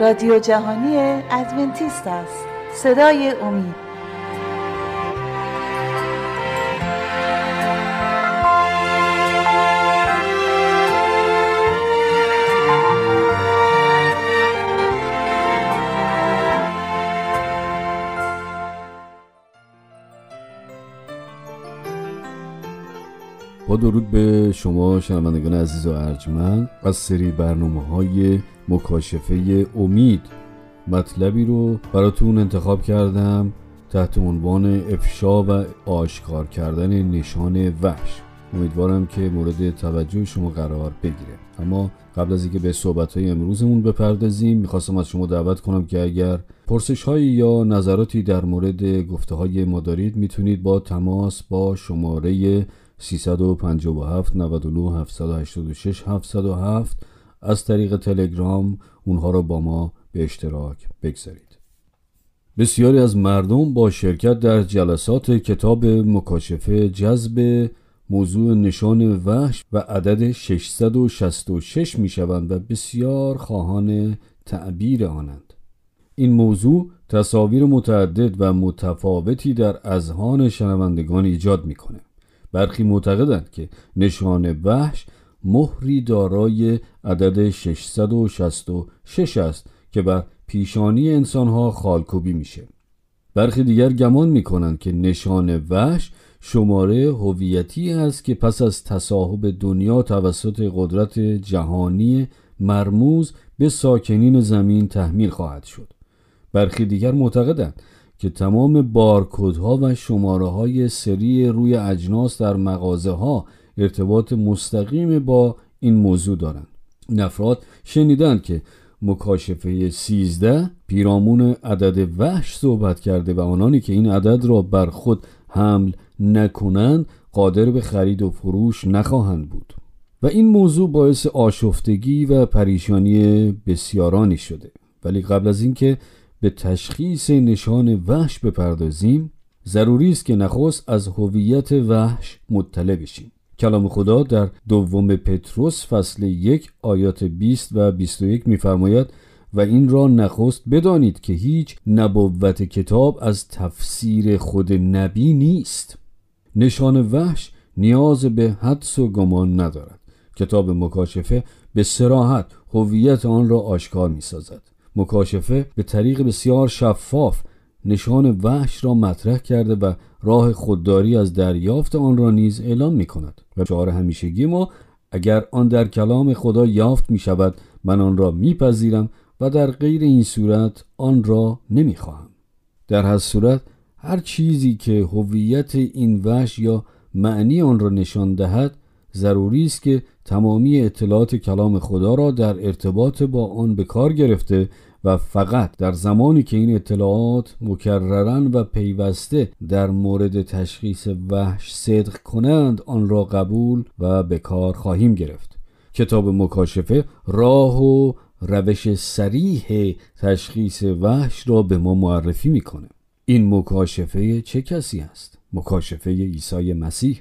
رادیو جهانی ادونتیست است. صدای امید. با درود به شما شنوندگان عزیز و ارجمند. از سری برنامه های مکاشفه امید. مطلبی رو براتون انتخاب کردم تحت عنوان افشا و آشکار کردن نشان وحش. امیدوارم که مورد توجه شما قرار بگیره. اما قبل از اینکه به صحبت های امروزمون بپردازیم می‌خواستم از شما دعوت کنم که اگر پرسش هایی یا نظراتی در مورد گفته های ما دارید می‌تونید با تماس با شماره 357 99 786 707 از طریق تلگرام اونها را با ما به اشتراک بگذارید. بسیاری از مردم با شرکت در جلسات کتاب مکاشفه جذب موضوع نشان وحش و عدد 666 می شوند و بسیار خواهان تعبیر آنند. این موضوع تصاویر متعدد و متفاوتی در اذهان شنوندگان ایجاد می‌کنه برخی معتقدند که نشان وحش مهری دارای عدد 666 است که بر پیشانی انسانها خالکوبی میشه. برخی دیگر گمان می‌کنند که نشان وحش شماره هویتی است که پس از تصاحب دنیا توسط قدرت جهانی مرموز به ساکنین زمین تحمیل خواهد شد. برخی دیگر معتقدند که تمام بارکودها و شماره های سری روی اجناس در مغازه ها ارتباط مستقیم با این موضوع دارند. این افراد شنیدند که مکاشفه 13 پیرامون عدد وحش صحبت کرده و آنانی که این عدد را بر خود حمل نکنند قادر به خرید و فروش نخواهند بود. و این موضوع باعث آشفتگی و پریشانی بسیارانی شده. ولی قبل از اینکه به تشخیص نشان وحش بپردازیم ضروری است که نخست از هویت وحش مطلع بشیم. کلام خدا در دوم پتروس فصل یک آیات 20 و 21 میفرماید و این را نخست بدانید که هیچ نبوت کتاب از تفسیر خود نبی نیست. نشان وحش نیاز به حدس و گمان ندارد. کتاب مکاشفه به سراحت هویت آن را آشکار می سازد مکاشفه به طریق بسیار شفاف نشان وحش را مطرح کرده و راه خودداری از دریافت آن را نیز اعلام می کند و شعار همیشگی ما اگر آن در کلام خدا یافت می شود من آن را میپذیرم و در غیر این صورت آن را نمی خواهم. در هر صورت هر چیزی که هویت این وحش یا معنی آن را نشان دهد ضروری است که تمامی اطلاعات کلام خدا را در ارتباط با آن به کار گرفته و فقط در زمانی که این اطلاعات مکررن و پیوسته در مورد تشخیص وحش صدق کنند آن را قبول و به کار خواهیم گرفت. کتاب مکاشفه راه و روش سریح تشخیص وحش را به ما معرفی می‌کنه. این مکاشفه چه کسی است؟ مکاشفه عیسی مسیح.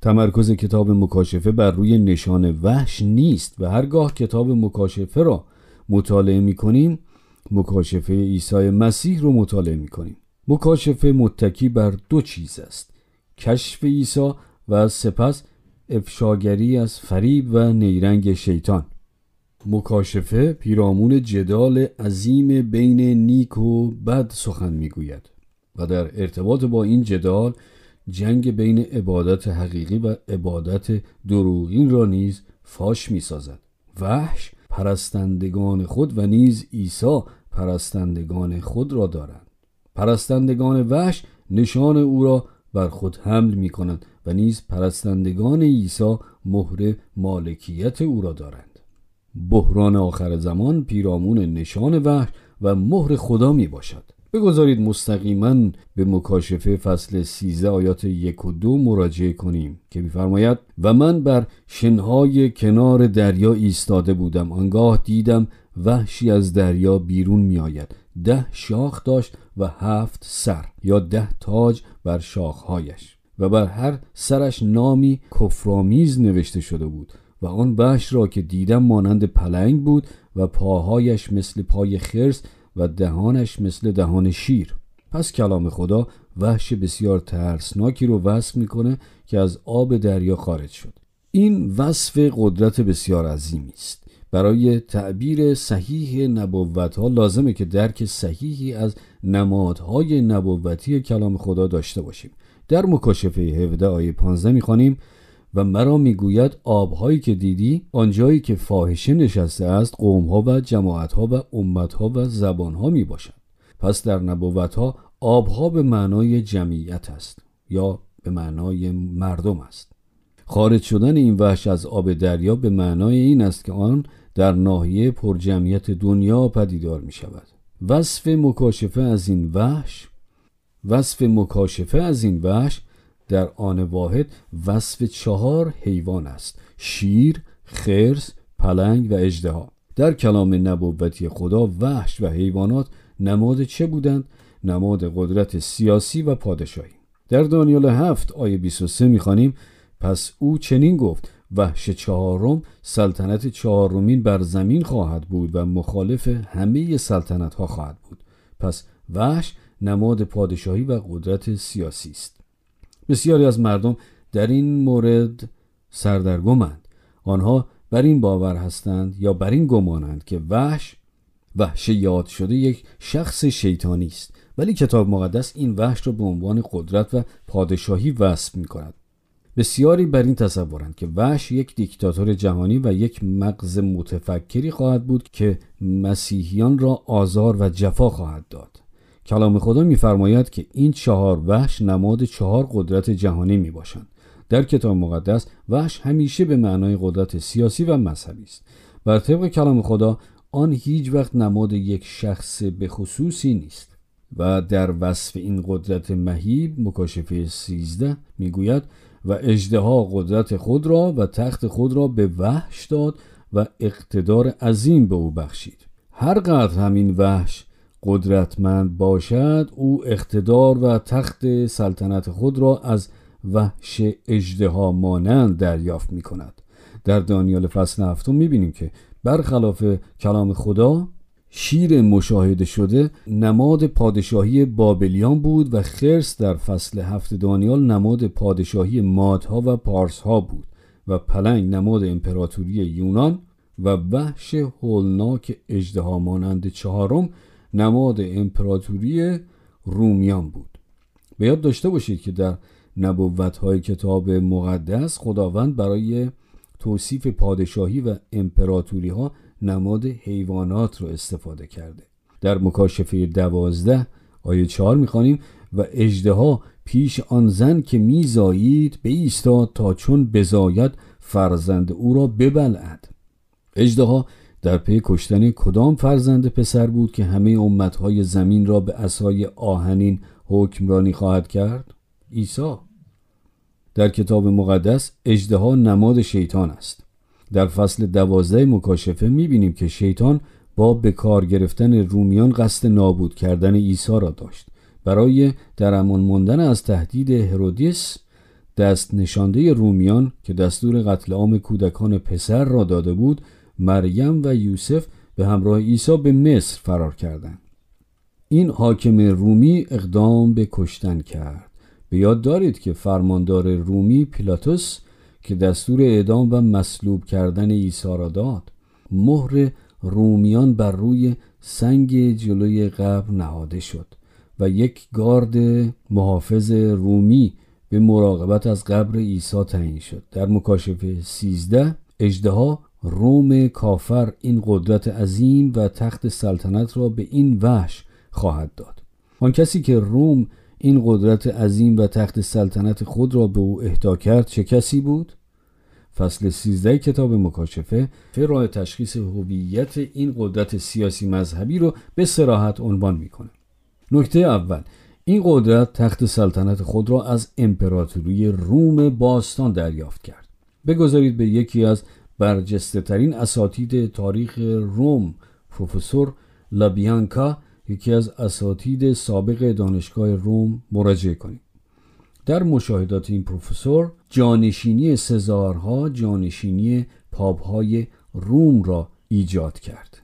تمرکز کتاب مکاشفه بر روی نشان وحش نیست و هرگاه کتاب مکاشفه را مطالعه می کنیم مکاشفه عیسی مسیح رو مطالعه می کنیم مکاشفه متکی بر دو چیز است کشف عیسی و سپس افشاگری از فریب و نیرنگ شیطان. مکاشفه پیرامون جدال عظیم بین نیک و بد سخن می‌گوید و در ارتباط با این جدال جنگ بین عبادت حقیقی و عبادت دروغین را نیز فاش می سازد وحش پرستندگان خود و نیز عیسی پرستندگان خود را دارند. پرستندگان وحش نشان او را بر خود حمل می کنند و نیز پرستندگان عیسی مهر مالکیت او را دارند. بحران آخر زمان پیرامون نشان وحش و مهر خدا می باشد بگذارید مستقیما به مکاشفه فصل 13 آیات یک و دو مراجعه کنیم که میفرماید و من بر شنهای کنار دریا ایستاده بودم آنگاه دیدم وحشی از دریا بیرون می آید ده شاخ داشت و هفت سر یا ده تاج بر شاخهایش. و بر هر سرش نامی کفرامیز نوشته شده بود. و آن وحش را که دیدم مانند پلنگ بود و پاهایش مثل پای خرس و دهانش مثل دهان شیر. پس کلام خدا وحش بسیار ترسناکی رو وصف می‌کنه که از آب دریا خارج شد. این وصف قدرت بسیار عظیمی است. برای تعبیر صحیح نبوت ها لازمه که درک صحیحی از نمادهای نبوتی کلام خدا داشته باشیم. در مکاشفه 17 آیه 15 می‌خوانیم و مرا می‌گوید آبهایی که دیدی آنجایی که فاحشه نشسته است قومها و جماعتها و امتها و زبانها می باشند پس در نبوتها آبها به معنای جمعیت است یا به معنای مردم است. خارج شدن این وحش از آب دریا به معنای این است که آن در ناحیه پرجمعیت دنیا پدیدار می شود وصف مکاشفه از این وحش وصف مکاشفه از این وحش در آن واحد وصف چهار حیوان است شیر، خرس، پلنگ و اجدها در کلام نبوتی خدا وحش و حیوانات نماد چه بودند؟ نماد قدرت سیاسی و پادشاهی. در دانیال هفت آیه 23 می‌خوانیم پس او چنین گفت وحش چهارم سلطنت چهارمین بر زمین خواهد بود و مخالف همه سلطنت ها خواهد بود. پس وحش نماد پادشاهی و قدرت سیاسی است. بسیاری از مردم در این مورد سردرگمند. آنها بر این باور هستند یا بر این گمانند که وحش وحش یاد شده یک شخص شیطانی است. ولی کتاب مقدس این وحش را به عنوان قدرت و پادشاهی وصف می کند بسیاری بر این تصورند که وحش یک دیکتاتور جهانی و یک مغز متفکری خواهد بود که مسیحیان را آزار و جفا خواهد داد. کلام خدا میفرماید که این چهار وحش نماد چهار قدرت جهانی می باشند در کتاب مقدس وحش همیشه به معنای قدرت سیاسی و مذهبی است. بر طبق کلام خدا آن هیچ وقت نماد یک شخص به خصوصی نیست و در وصف این قدرت مهیب مکاشفه 13 می‌گوید و اجدها قدرت خود را و تخت خود را به وحش داد و اقتدار عظیم به او بخشید. هر قدر همین وحش قدرتمند باشد او اقتدار و تخت سلطنت خود را از وحش اجدها مانند دریافت می کند در دانیال فصل هفتم می بینیم که برخلاف کلام خدا شیر مشاهده شده نماد پادشاهی بابلیان بود و خرس در فصل هفت دانیال نماد پادشاهی مادها و پارسها بود و پلنگ نماد امپراتوری یونان و وحش هولناک اجدها مانند چهارم نماد امپراتوری رومیان بود. به یاد داشته باشید که در نبوت های کتاب مقدس خداوند برای توصیف پادشاهی و امپراتوری ها نماد حیوانات رو استفاده کرده. در مکاشفه دوازده آیه چهار می‌خوانیم و اجده پیش آن زن که میزایید به ایستاد تا چون بزاید فرزند او را ببلعد. اجده در پی کشتن کدام فرزند پسر بود که همه امتهای زمین را به اسای آهنین حکمرانی خواهد کرد؟ عیسی. در کتاب مقدس اجدها نماد شیطان است. در فصل دوازده مکاشفه می‌بینیم که شیطان با به کار گرفتن رومیان قصد نابود کردن عیسی را داشت. برای در امان ماندن از تهدید هرودیس دست نشانده رومیان که دستور قتل عام کودکان پسر را داده بود مریم و یوسف به همراه عیسی به مصر فرار کردند. این حاکم رومی اقدام به کشتن کرد. به یاد دارید که فرماندار رومی پیلاتوس که دستور اعدام و مصلوب کردن عیسی را داد مهر رومیان بر روی سنگ جلوی قبر نهاده شد و یک گارد محافظ رومی به مراقبت از قبر عیسی تعیین شد. در مکاشفه 13 اجدها روم کافر این قدرت عظیم و تخت سلطنت را به این وحش خواهد داد آن کسی که روم این قدرت عظیم و تخت سلطنت خود را به او اهدا کرد چه کسی بود؟ فصل 13 کتاب مکاشفه راه تشخیص هویت این قدرت سیاسی مذهبی رو به سراحت عنوان می‌کنه. نکته اول این قدرت تخت سلطنت خود را از امپراتوری روم باستان دریافت کرد. بگذارید به یکی از برجسته ترین اساتید تاریخ روم. پروفسور لابیانکا یکی از اساتید سابق دانشگاه روم مراجعه کنیم. در مشاهدات این پروفسور جانشینی سزارها جانشینی پاپهای روم را ایجاد کرد.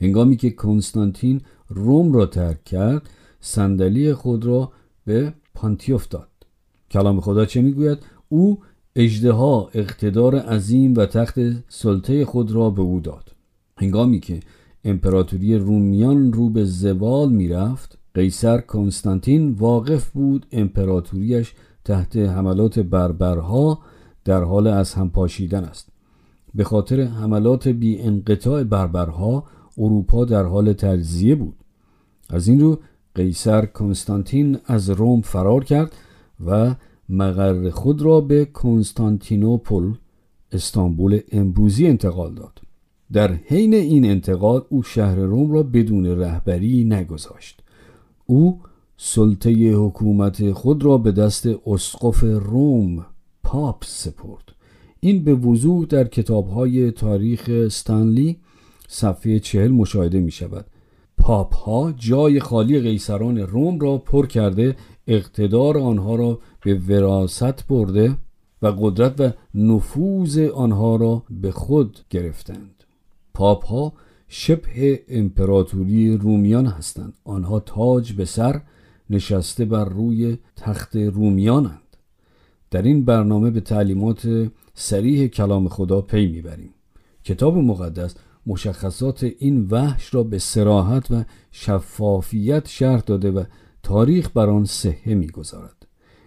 هنگامی که کنستانتین روم را ترک کرد صندلی خود را به پانتیوف داد. کلام خدا چه می‌گوید؟ او اجدها اقتدار عظیم و تخت سلطه خود را به او داد. هنگامی که امپراتوری رومیان رو به زوال می‌رفت قیصر کنستانتین واقف بود امپراتوریش تحت حملات بربرها در حال از هم پاشیدن است. به خاطر حملات بی انقطاع بربرها اروپا در حال تجزیه بود. از این رو قیصر کنستانتین از روم فرار کرد و مقر خود را به کنستانتینوپل استانبول امروزی انتقال داد. در حین این انتقال او شهر روم را بدون رهبری نگذاشت. او سلطه حکومت خود را به دست اسقف روم پاپ سپرد. این به وضوح در کتابهای تاریخ استانلی صفحه چهل مشاهده می شود پاپ ها جای خالی قیصران روم را پر کرده اقتدار آنها را به وراست برده و قدرت و نفوذ آنها را به خود گرفتند. پاپ ها شبه امپراتوری رومیان هستند. آنها تاج به سر نشسته بر روی تخت رومیانند. در این برنامه به تعلیمات سریح کلام خدا پی می‌بریم. کتاب مقدس مشخصات این وحش را به سراحت و شفافیت شرح داده و تاریخ بر آن صحه می‌گذارد.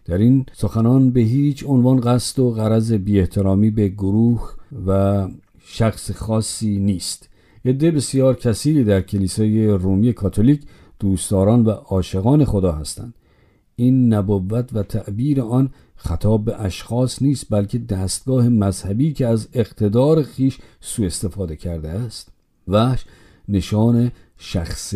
در این سخنان به هیچ عنوان قصد و غرض بی احترامی به گروه و شخص خاصی نیست. عده بسیار کثیری در کلیسای رومی کاتولیک دوستداران و عاشقان خدا هستند. این نبوت و تعبیر آن خطاب به اشخاص نیست بلکه دستگاه مذهبی که از اقتدار خیش سوء استفاده کرده است. وحش نشان شخص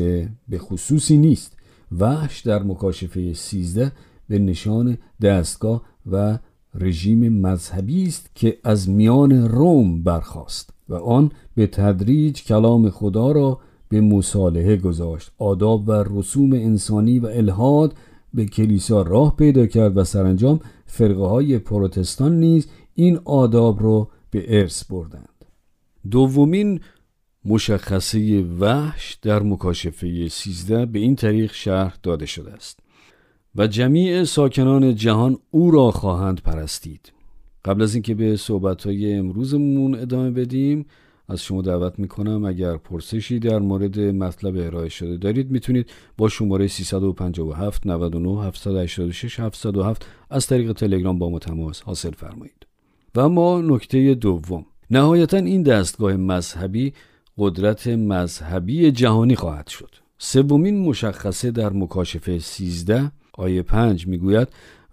به خصوصی نیست. وحش در مکاشفه سیزده به نشان دستگاه و رژیم مذهبی است که از میان روم برخاست و آن به تدریج کلام خدا را به مصالحه گذاشت. آداب و رسوم انسانی و الهاد به کلیسا راه پیدا کرد و سرانجام فرقه های پروتستان نیز این آداب را به ارث بردند. دومین مشخصه وحش در مکاشفه 13 به این طریق شرح داده شده است. و جمیع ساکنان جهان او را خواهند پرستید. قبل از اینکه به صحبتهای امروزمون ادامه بدیم از شما دعوت می‌کنم اگر پرسشی در مورد مطلب ارائه شده دارید می‌تونید با شماره 357 99 786 707 از طریق تلگرام با ما تماس حاصل فرمایید. و ما نکته دوم. نهایتا این دستگاه مذهبی قدرت مذهبی جهانی خواهد شد. سومین مشخصه در مکاشفه 13 آیه 5 می‌گوید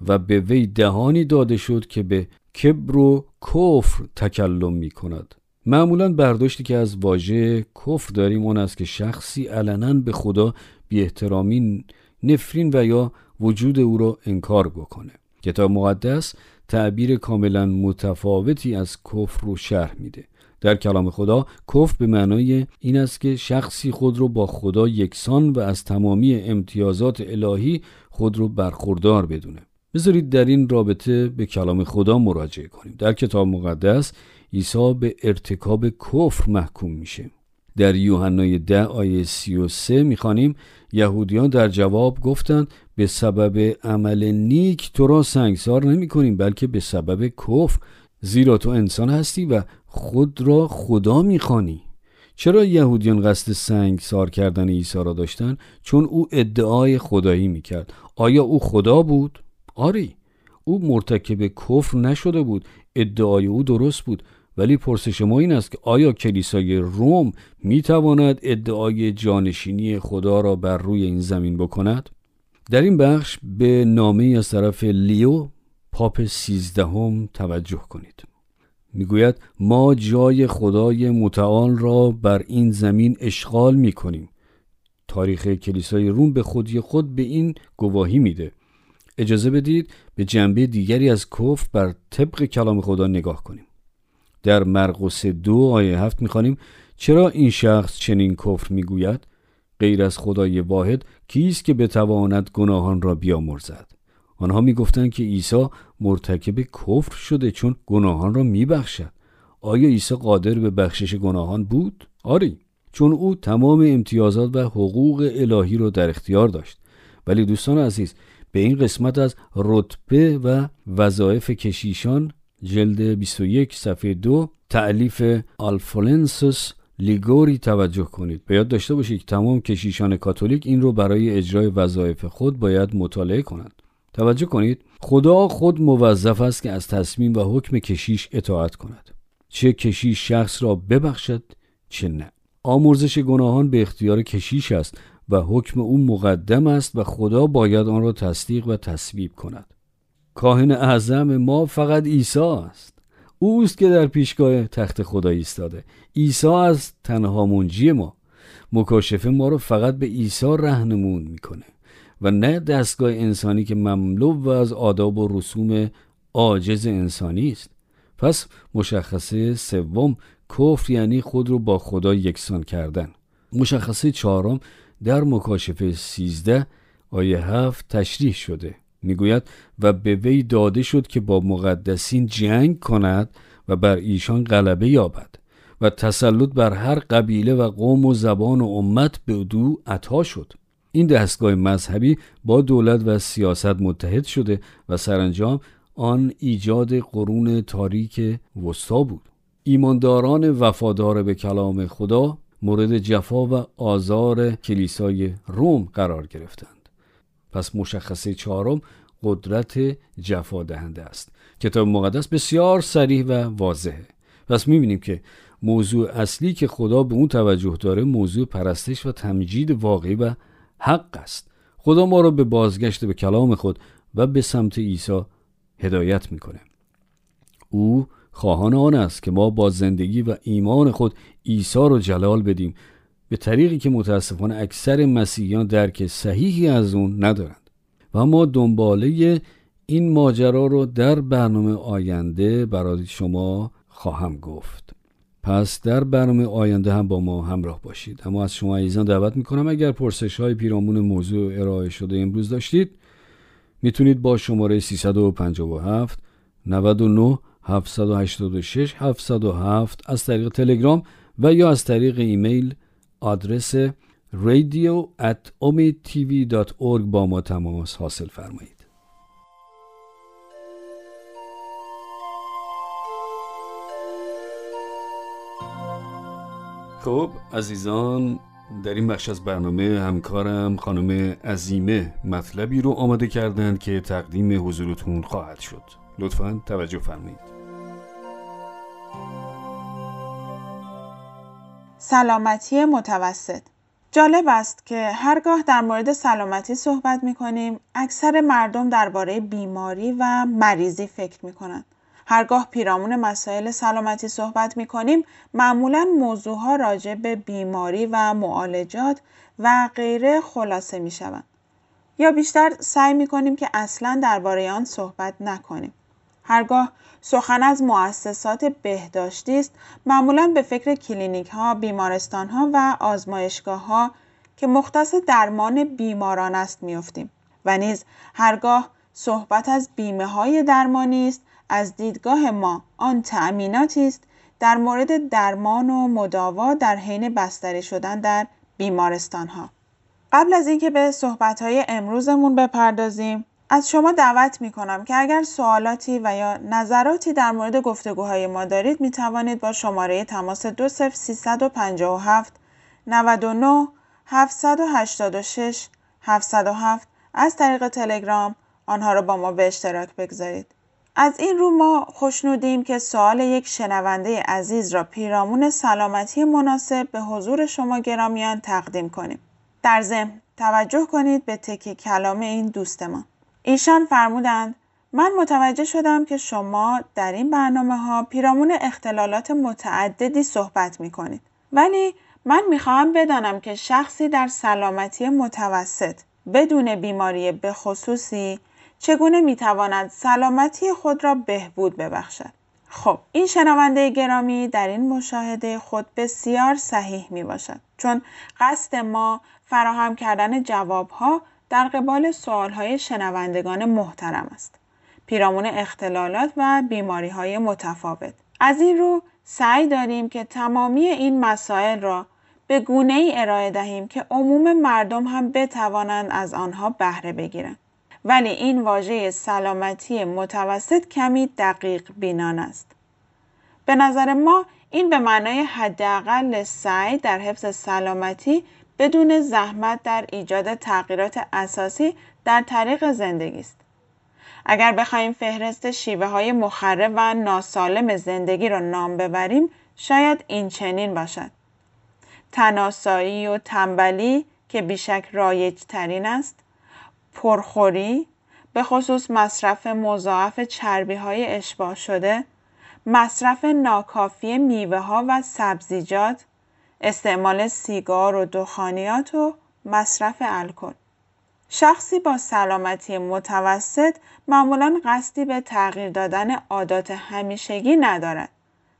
و به وی دهانی داده شد که به کبر و کفر تکلم می کند معمولا برداشتی که از واژه کفر داریم اون است که شخصی علنا به خدا بی احترامی نفرین و یا وجود او را انکار بکنه. کتاب مقدس تعبیر کاملا متفاوتی از کفر رو شرح میده. در کلام خدا کفر به معنای این است که شخصی خود رو با خدا یکسان و از تمامی امتیازات الهی خود رو برخوردار بدونه. بذارید در این رابطه به کلام خدا مراجعه کنیم. در کتاب مقدس عیسی به ارتکاب کفر محکوم میشه. در یوحنای ده آیه سی و سه می‌خوانیم. یهودیان در جواب گفتند به سبب عمل نیک تو را سنگسار نمی کنیم بلکه به سبب کفر. زیرا تو انسان هستی و خود را خدا می‌خوانی. چرا یهودیان قصد سنگسار کردن عیسی را داشتند چون او ادعای خدایی می‌کرد. آیا او خدا بود؟ آری. او مرتکب کفر نشده بود. ادعای او درست بود. ولی پرسش ما این است که آیا کلیسای روم می تواند ادعای جانشینی خدا را بر روی این زمین بکند؟ در این بخش به نامه از طرف لیو پاپ سیزدهم توجه کنید. می‌گوید ما جای خدای متعال را بر این زمین اشغال می کنیم تاریخ کلیسای روم به خودی خود به این گواهی میده. اجازه بدید به جنبه دیگری از کفر بر طبق کلام خدا نگاه کنیم. در مرقس دو آیه هفت می‌خوانیم چرا این شخص چنین کفر می‌گوید؟ غیر از خدای واحد کیست که بتواند گناهان را بیامرزد؟ آنها می‌گفتند که عیسی مرتکب کفر شده چون گناهان را میبخشد. آیا عیسی قادر به بخشش گناهان بود؟ آری چون او تمام امتیازات و حقوق الهی رو در اختیار داشت. ولی دوستان عزیز به این قسمت از رتبه و وظایف کشیشان جلد 21 صفحه دو تعلیف آلفولنسوس لیگوری توجه کنید. به یاد داشته باشید که تمام کشیشان کاتولیک این رو برای اجرای وظایف خود باید مطالعه کنند. توجه کنید خدا خود موظف است که از تصمیم و حکم کشیش اطاعت کند. چه کشیش شخص را ببخشد چه نه. آمرزش گناهان به اختیار کشیش است و حکم او مقدم است و خدا باید آن را تصدیق و تصویب کند. کاهن اعظم ما فقط عیسی است. اوست که در پیشگاه تخت خدا ایستاده. عیسی از تنها منجی ما. مکاشفه ما رو فقط به عیسی رهنمون می‌کنه. و نه دستگاه انسانی که مملو و از آداب و رسوم عاجز انسانی است. پس مشخصه سوم کفر یعنی خود رو با خدا یکسان کردن. مشخصه چهارم در مکاشفه 13 آیه 7 تشریح شده. می‌گوید و به وی داده شد که با مقدسین جنگ کند و بر ایشان غلبه یابد و تسلط بر هر قبیله و قوم و زبان و امت به دو عطا شد. این دستگاه مذهبی با دولت و سیاست متحد شده و سرانجام آن ایجاد قرون تاریک وسطا بود. ایمانداران وفادار به کلام خدا مورد جفا و آزار کلیسای روم قرار گرفتند. پس مشخصه چهارم قدرت جفا دهنده است. کتاب مقدس بسیار سریح و واضحه. پس می‌بینیم که موضوع اصلی که خدا به اون توجه داره موضوع پرستش و تمجید واقعی و حق است. خدا ما را به بازگشت به کلام خود و به سمت عیسی هدایت می‌کنه. او خواهان آن است که ما با زندگی و ایمان خود عیسی را جلال بدیم. به طریقی که متاسفانه اکثر مسیحیان درک صحیحی از اون ندارند. و ما دنباله این ماجرا رو در برنامه آینده برای شما خواهم گفت. پس در برنامه آینده هم با ما همراه باشید. اما از شما عزیزان دعوت می‌کنم اگر پرسش های پیرامون موضوع ارائه شده امروز داشتید می‌تونید با شماره 357 99 786 707 از طریق تلگرام و یا از طریق ایمیل آدرس radio at با ما تماس حاصل فرمایید. خب عزیزان در این بخش از برنامه همکارم خانم عزیمه مطلبی رو آماده کردند که تقدیم حضورتون خواهد شد. لطفا توجه فرمایید. سلامتی متوسط. جالب است که هرگاه در مورد سلامتی صحبت می کنیم اکثر مردم درباره بیماری و مریضی فکر می کنند. هرگاه پیرامون مسائل سلامتی صحبت می کنیم معمولا موضوعها راجع به بیماری و معالجات و غیره خلاصه می شوند. یا بیشتر سعی می کنیم که اصلا درباره آن صحبت نکنیم. هرگاه سخن از مؤسسات بهداشتی است معمولا به فکر کلینیک ها، بیمارستان ها و آزمایشگاه ها که مختص درمان بیماران است میافتیم و نیز هرگاه صحبت از بیمه های درمانی است از دیدگاه ما آن تأمیناتی است در مورد درمان و مداوا در حین بستری شدن در بیمارستان ها. قبل از اینکه به صحبت های امروزمون بپردازیم از شما دعوت می کنم که اگر سوالاتی و یا نظراتی در مورد گفتگوهای ما دارید می توانید با شماره تماس 20357 99 786 707 از طریق تلگرام آنها را با ما به اشتراک بگذارید. از این رو ما خوشنودیم که سوال یک شنونده عزیز را پیرامون سلامتی مناسب به حضور شما گرامیان تقدیم کنیم. در ضمن توجه کنید به تکی کلام این دوستمان. ایشان فرمودند من متوجه شدم که شما در این برنامه ها پیرامون اختلالات متعددی صحبت می کنید. ولی من می خواهم بدانم که شخصی در سلامتی متوسط بدون بیماری به خصوصی چگونه می تواند سلامتی خود را بهبود ببخشد. خب این شنونده گرامی در این مشاهده خود بسیار صحیح می باشد چون قصد ما فراهم کردن جواب ها در قبال های شنوندگان محترم است. پیرامون اختلالات و بیماری های متفاوت. از این رو سعی داریم که تمامی این مسائل را به گونه ای ارائه دهیم که عموم مردم هم بتوانند از آنها بهره بگیرند. ولی این واژه سلامتی متوسط کمی دقیق بینان است. به نظر ما این به معنای حداقل سعی در حفظ سلامتی بدون زحمت در ایجاد تغییرات اساسی در طریق زندگی است. اگر بخواهیم فهرست شیوه های مخرب و ناسالم زندگی را نام ببریم شاید این چنین باشد. تناسایی و تنبلی که بیشک رایج ترین است، پرخوری، به خصوص مصرف مضاعف چربی های اشباه شده، مصرف ناکافی میوه ها و سبزیجات، استعمال سیگار و دخانیات و مصرف الکل. شخصی با سلامتی متوسط معمولا قصدی به تغییر دادن عادات همیشگی ندارد.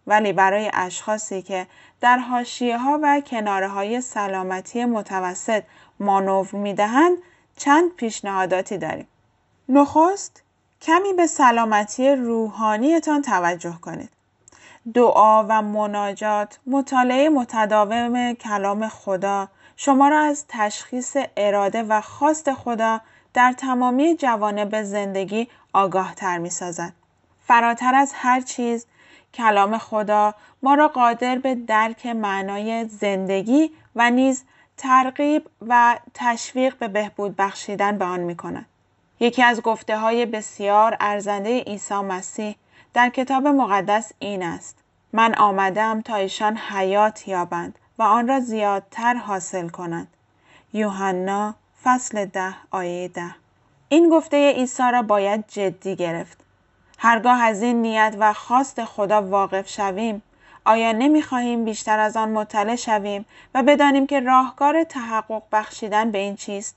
ولی برای اشخاصی که در حاشیه ها و کناره های سلامتی متوسط مانور می دهند چند پیشنهاداتی داریم. نخست کمی به سلامتی روحانیتان توجه کنید. دعا و مناجات، مطالعه متداوم کلام خدا شما را از تشخیص اراده و خواست خدا در تمامی جوانب زندگی آگاه تر می سازد. فراتر از هر چیز کلام خدا ما را قادر به درک معنای زندگی و نیز ترغیب و تشویق به بهبود بخشیدن به آن می کند. یکی از گفته های بسیار ارزنده عیسی مسیح در کتاب مقدس این است من آمدم تا ایشان حیات یابند و آن را زیادتر حاصل کنند. یوحنا فصل ده آیه ده. این گفته عیسی را باید جدی گرفت. هرگاه از این نیت و خواست خدا واقف شویم آیا نمی‌خواهیم بیشتر از آن مطلع شویم و بدانیم که راهکار تحقق بخشیدن به این چیست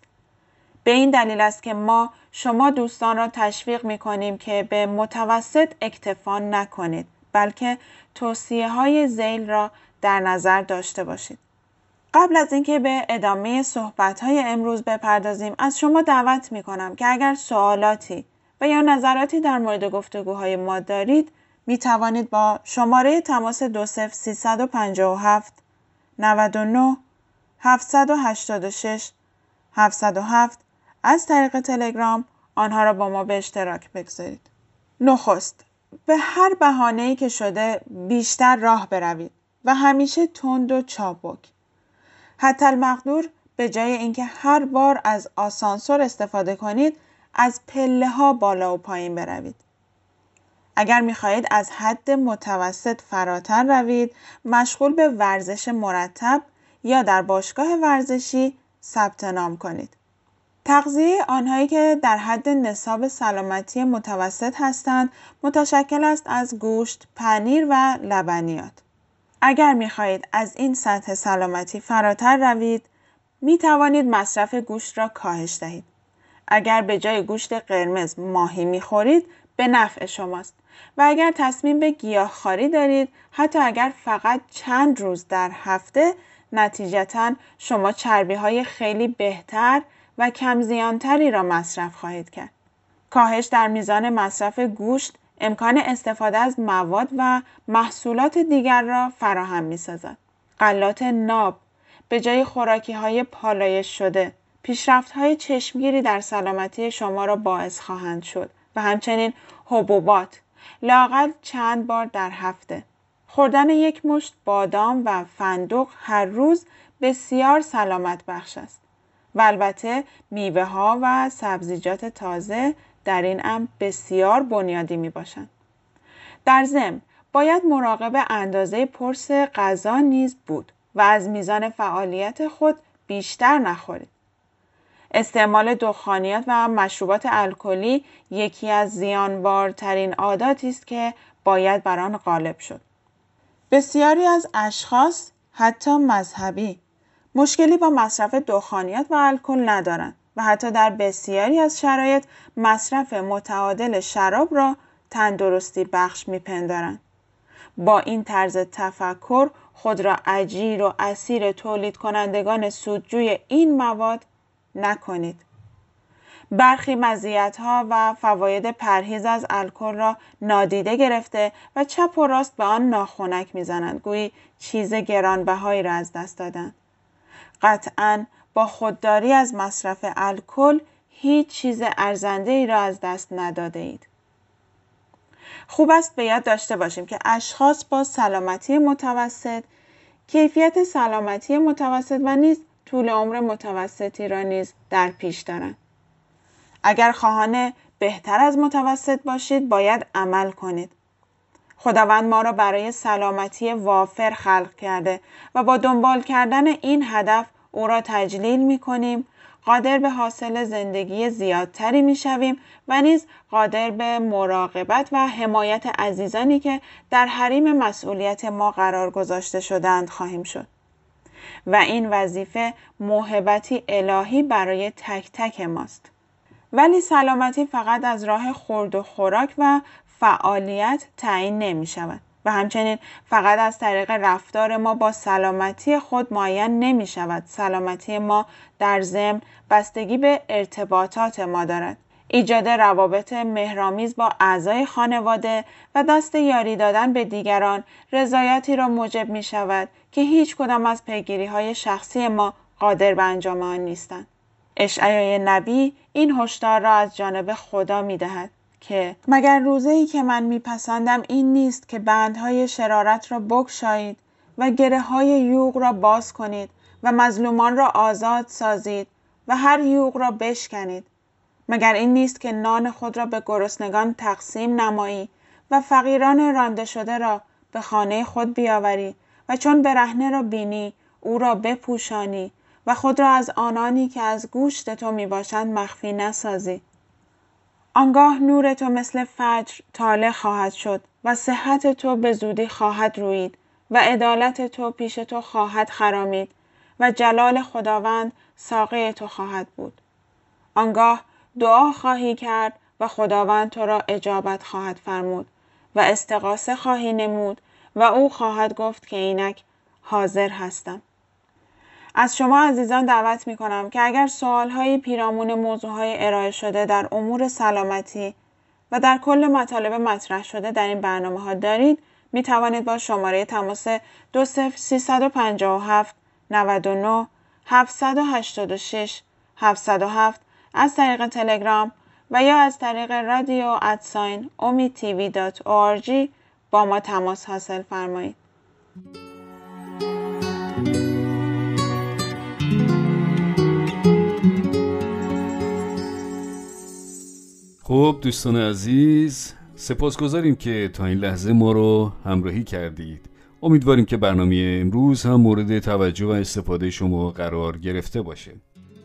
به این دلیل است که ما شما دوستان را تشویق می کنیم که به متوسط اکتفا نکنید بلکه توصیه های زیل را در نظر داشته باشید. قبل از اینکه به ادامه صحبت های امروز بپردازیم از شما دعوت می کنم که اگر سوالاتی و یا نظراتی در مورد گفتگوهای ما دارید می توانید با شماره تماس 20357 99 786 707 از طریق تلگرام آنها را با ما به اشتراک بگذارید. نخست به هر بهانه‌ای که شده بیشتر راه بروید و همیشه تند و چابک. حتی المقدور به جای اینکه هر بار از آسانسور استفاده کنید از پله ها بالا و پایین بروید. اگر می‌خواهید از حد متوسط فراتر روید مشغول به ورزش مرتب یا در باشگاه ورزشی ثبت نام کنید. تغذیه آنهایی که در حد نصاب سلامتی متوسط هستند متشکل است از گوشت، پنیر و لبنیات. اگر می خواهید از این سطح سلامتی فراتر روید، می توانید مصرف گوشت را کاهش دهید. اگر به جای گوشت قرمز ماهی می خورید، به نفع شماست. و اگر تصمیم به گیاهخواری دارید، حتی اگر فقط چند روز در هفته، نتیجتا شما چربی های خیلی بهتر و کم زیانتری را مصرف خواهید کرد. کاهش در میزان مصرف گوشت امکان استفاده از مواد و محصولات دیگر را فراهم می سازد. غلات ناب به جای خوراکی های پالایش شده پیشرفت های چشمگیری در سلامتی شما را باعث خواهند شد و همچنین حبوبات لاقل چند بار در هفته خوردن یک مشت بادام و فندق هر روز بسیار سلامت بخش است و البته میوه ها و سبزیجات تازه در این امر بسیار بنیادی می باشند. در ضمن باید مراقب اندازه پرس غذا نیز بود و از میزان فعالیت خود بیشتر نخورید. استعمال دخانیات و مشروبات الکلی یکی از زیانبارترین عاداتی است که باید بر آن غالب شد. بسیاری از اشخاص حتی مذهبی مشکلی با مصرف دخانیات و الکل ندارند و حتی در بسیاری از شرایط مصرف متعادل شراب را تندرستی بخش میپندارند. با این طرز تفکر خود را اجیر و اسیر تولید کنندگان سودجوی این مواد نکنید. برخی ها و فواید پرهیز از الکل را نادیده گرفته و چپ و راست به آن ناخونک می‌زنند گویی چیز گرانبهایی را از دست دادند قطعا با خودداری از مصرف الکل هیچ چیز ارزنده ای را از دست نداده اید. خوب است به یاد داشته باشیم که اشخاص با سلامتی متوسط کیفیت سلامتی متوسط و نیز طول عمر متوسطی را نیز در پیش دارند. اگر خواهان بهتر از متوسط باشید باید عمل کنید. خداوند ما را برای سلامتی وافر خلق کرده و با دنبال کردن این هدف او را تجلیل می کنیم قادر به حاصل زندگی زیادتری می شویم و نیز قادر به مراقبت و حمایت عزیزانی که در حریم مسئولیت ما قرار گذاشته شدند خواهیم شد. و این وظیفه موهبتی الهی برای تک تک ماست. ولی سلامتی فقط از راه خورد و خوراک و فعالیت تعیین نمی شود. و همچنین فقط از طریق رفتار ما با سلامتی خود معین نمی شود. سلامتی ما در ضمن بستگی به ارتباطات ما دارد. ایجاد روابط مهرامیز با اعضای خانواده و دست یاری دادن به دیگران رضایتی را موجب می شود که هیچ کدام از پیگیری های شخصی ما قادر به انجام آن نیستند. اشعیای نبی این هشدار را از جانب خدا می دهد. که مگر روزه ای که من میپسندم این نیست که بندهای شرارت را بگشایید و گره های یوغ را باز کنید و مظلومان را آزاد سازید و هر یوغ را بشکنید مگر این نیست که نان خود را به گرسنگان تقسیم نمایی و فقیران رانده شده را به خانه خود بیاوری و چون برهنه را بینی او را بپوشانی و خود را از آنانی که از گوشت تو می‌باشند مخفی نسازی آنگاه نور تو مثل فجر طالع خواهد شد و صحت تو به زودی خواهد روید و عدالت تو پیش تو خواهد خرامید و جلال خداوند ساقه تو خواهد بود. آنگاه دعا خواهی کرد و خداوند تو را اجابت خواهد فرمود و استقاسه خواهی نمود و او خواهد گفت که اینک حاضر هستم. از شما عزیزان دعوت می کنم که اگر سوال های پیرامون موضوع های ارائه شده در امور سلامتی و در کل مطالب مطرح شده در این برنامه ها دارید می توانید با شماره تماس 20357 99 786 707 از طریق تلگرام و یا از طریق رادیو ادساین دات با ما تماس حاصل فرمایید. خب دوستان عزیز سپاسگزاریم که تا این لحظه ما رو همراهی کردید امیدواریم که برنامه امروز هم مورد توجه و استفاده شما قرار گرفته باشه